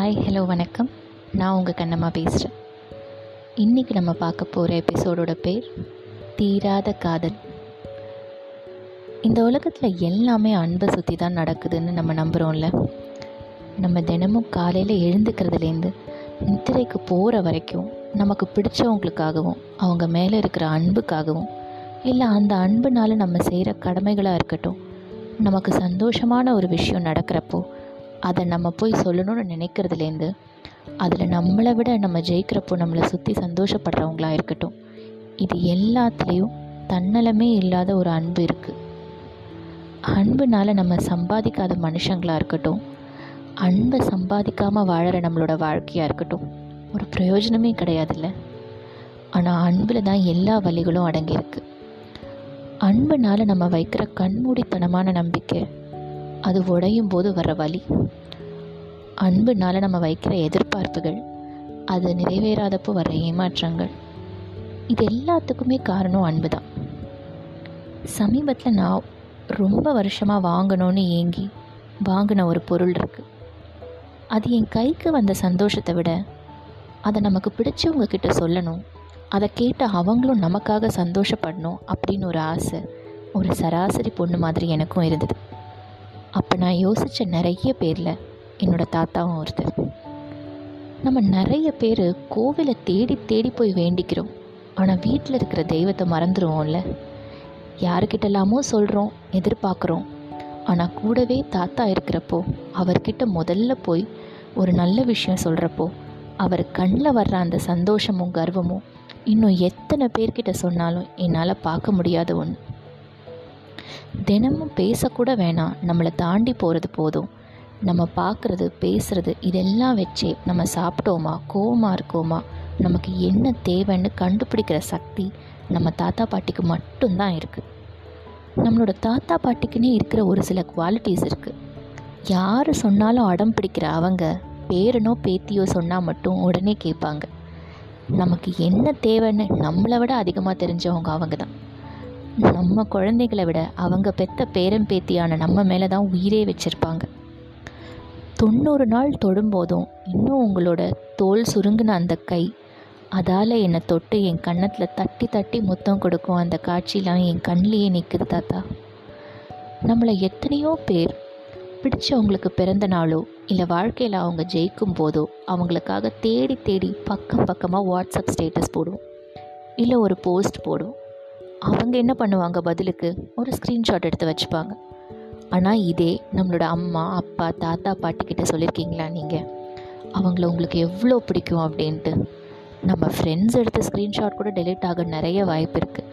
Hi hello வணக்கம். நான் உங்கள் கண்ணம்மா பேசுகிறேன் இன்றைக்கி நம்ம பார்க்க போகிற எபிசோடோட பேர் தீராத காதல். இந்த உலகத்தில் எல்லாமே அன்பை சுற்றி தான் நடக்குதுன்னு நம்ம நம்புகிறோம்ல நம்ம தினமும் காலையில் எழுந்துக்கிறதுலேருந்து நித்திரைக்கு போகிற வரைக்கும் நமக்கு பிடிச்சவங்களுக்காகவும் அவங்க மேலே இருக்கிற அன்புக்காகவும் இல்லை அந்த அன்புனால நம்ம செய்கிற கடமைகளாக இருக்கட்டும் நமக்கு சந்தோஷமான ஒரு விஷயம் நடக்கிறப்போ அதை நம்ம போய் சொல்லணும்னு நினைக்கிறதுலேருந்து அதில் நம்மளை விட நம்ம ஜெயிக்கிறப்போ நம்மளை சுற்றி சந்தோஷப்படுறவங்களா இருக்கட்டும். இது எல்லாத்துலேயும் தன்னலமே இல்லாத ஒரு அன்பு இருக்குது அன்புனால் நம்ம சம்பாதிக்காத மனுஷங்களாக இருக்கட்டும் அன்பை சம்பாதிக்காமல் வாழற நம்மளோட வாழ்க்கையாக இருக்கட்டும் ஒரு பிரயோஜனமே கிடையாதுல்ல. ஆனால் அன்பில் தான் எல்லா வழிகளும் அடங்கியிருக்கு. அன்புனால் நம்ம வைக்கிற கண்மூடித்தனமான நம்பிக்கை அது உடையும் போது வர வழி அன்புனால நம்ம வைக்கிற எதிர்பார்ப்புகள் அது நிறைவேறாதப்போ வர ஏமாற்றங்கள். இது எல்லாத்துக்குமே காரணம் அன்பு தான் சமீபத்தில் நான் ரொம்ப வருஷமாக வாங்கணும்னு ஏங்கி வாங்கின ஒரு பொருள் இருக்குது அது என் கைக்கு வந்த சந்தோஷத்தை விட அதை நமக்கு பிடிச்சவங்க கிட்ட சொல்லணும் அதை கேட்டு அவங்களும் நமக்காக சந்தோஷப்படணும் அப்படின்னு ஒரு ஆசை ஒரு சராசரி பொண்ணு மாதிரி எனக்கும் இருந்தது. அப்போ நான் யோசித்த நிறைய பேரில் என்னோடய தாத்தாவும் ஒருத்தர். நம்ம நிறைய பேர் கோவிலை தேடி தேடி போய் வேண்டிக்கிறோம். ஆனால் வீட்டில் இருக்கிற தெய்வத்தை மறந்துடுவோம்ல யாருக்கிட்டலாமோ சொல்கிறோம் எதிர்பார்க்குறோம். ஆனால் கூடவே தாத்தா இருக்கிறப்போ அவர்கிட்ட முதல்ல போய் ஒரு நல்ல விஷயம் சொல்கிறப்போ அவர் கண்ணில் வர்ற அந்த சந்தோஷமும் கர்வமும் இன்னும் எத்தனை பேர்கிட்ட சொன்னாலும் என்னால் பார்க்க முடியாத ஒன்று தினமும் பேசக்கூட வேணாம். நம்மளை தாண்டி போகிறது போதும். நம்ம பார்க்குறது பேசுகிறது இதெல்லாம் வச்சே நம்ம சாப்பிட்டோமா? கோவமாக இருக்கோமா? நமக்கு என்ன தேவைன்னு கண்டுபிடிக்கிற சக்தி நம்ம தாத்தா பாட்டிக்கு மட்டும்தான் இருக்குது நம்மளோட தாத்தா பாட்டிக்குன்னே இருக்கிற ஒரு சில குவாலிட்டிஸ் இருக்குது யார் சொன்னாலும் அடம் பிடிக்கிற அவங்க பேரனோ பேத்தியோ சொன்னால் மட்டும் உடனே கேட்பாங்க. நமக்கு என்ன தேவைன்னு நம்மளை விட அதிகமாக தெரிஞ்சவங்க அவங்க தான் நம்ம குழந்தைகளை விட அவங்க பெத்த பேரம் பேத்தியான நம்ம மேலே தான் உயிரே வச்சுருப்பாங்க. தொண்ணூறு நாள் தொடும்போதும் இன்னும் உங்களோட தோல் சுருங்கின அந்த கை அதால் என்னை தொட்டு என் கன்னத்தில் தட்டி தட்டி முத்தம் கொடுக்கும் அந்த காட்சியெலாம் என் கண்ணிலேயே நிற்குது தாத்தா. நம்மளை எத்தனையோ பேர் பிடிச்சவங்களுக்கு பிறந்த நாளோ இல்லை வாழ்க்கையில் அவங்க ஜெயிக்கும் போதோ அவங்களுக்காக தேடி தேடி பக்கம் பக்கமாக வாட்ஸ்அப் ஸ்டேட்டஸ் போடுவோம். இல்லை ஒரு போஸ்ட் போடுவோம். அவங்க என்ன பண்ணுவாங்க பதிலுக்கு? ஒரு ஸ்க்ரீன்ஷாட் எடுத்து வச்சுப்பாங்க. ஆனால் இதே நம்மளோட அம்மா அப்பா தாத்தா பாட்டிக்கிட்ட சொல்லியிருக்கீங்களா நீங்கள் அவங்கள உங்களுக்கு எவ்வளோ பிடிக்கும் அப்படின்ட்டு. நம்ம ஃப்ரெண்ட்ஸ் எடுத்த ஸ்க்ரீன்ஷாட் கூட டெலிட் ஆக நிறைய வாய்ப்பு இருக்குது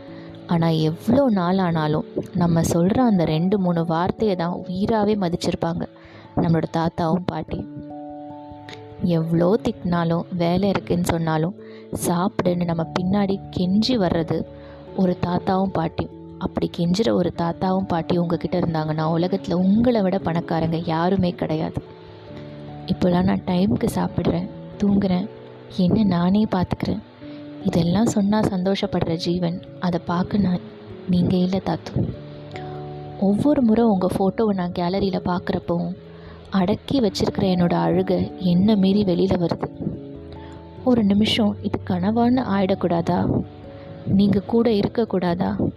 ஆனால் எவ்வளோ நாள் ஆனாலும் நம்ம சொல்கிற அந்த ரெண்டு மூணு வார்த்தையை தான் உயிராகவே மதிச்சிருப்பாங்க நம்மளோட தாத்தாவும் பாட்டியும். எவ்வளோ திட்டினாலும் வேலை இருக்குதுன்னு சொன்னாலும் சாப்பிடுன்னு நம்ம பின்னாடி கெஞ்சி வர்றது ஒரு தாத்தாவும் பாட்டியும் அப்படி கெஞ்சுற ஒரு தாத்தாவும் பாட்டியும் உங்ககிட்ட இருந்தாங்கன்னா உலகத்தில் உங்களை விட பணக்காரங்க யாருமே கிடையாது. இப்போலாம் நான் டைமுக்கு சாப்பிட்றேன் தூங்குறேன் என்ன நானே பார்த்துக்கிறேன் இதெல்லாம் சொன்னால் சந்தோஷப்படுற ஜீவன். அதை பார்க்க நான் நீங்கள் இல்லை தாத்து. ஒவ்வொரு முறை உங்கள் ஃபோட்டோவை நான் கேலரியில் பார்க்குறப்பவும் அடக்கி வச்சிருக்கிற என்னோடய அழுகை என்ன மீறி வெளியில் வருது. ஒரு நிமிஷம் இது கனவான்னு ஆயிடக்கூடாதா? நீங்கள் கூட இருக்கக்கூடாதா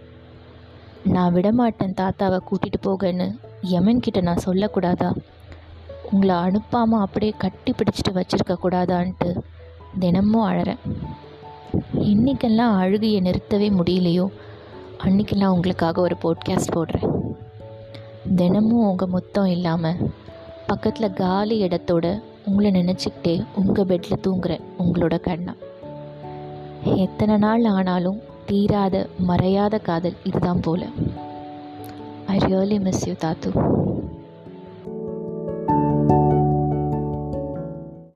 நான் விடமாட்டேன் தாத்தாவை கூட்டிகிட்டு போகன்னு. யமன்கிட்ட நான் சொல்லக்கூடாதா உங்களை அனுப்பாமல் அப்படியே கட்டி பிடிச்சிட்டு வச்சுருக்க கூடாதான்ட்டு தினமும் அழறேன். இன்றைக்கெல்லாம் அழுகையை நிறுத்தவே முடியலையோ? அன்றைக்கெல்லாம் உங்களுக்காக ஒரு போட்காஸ்ட் போடுறேன். தினமும் உங்கள் முத்தம் இல்லாமல் பக்கத்தில் காலி இடத்தோட உங்களை நினச்சிக்கிட்டே உங்கள் பெட்டில் தூங்குறேன் உங்களோட கண்ணா. எத்தனை நாள் ஆனாலும் தீராத மறையாத காதல் இதுதான் போல. ஐ ரியலி மிஸ் யூ தாத்து.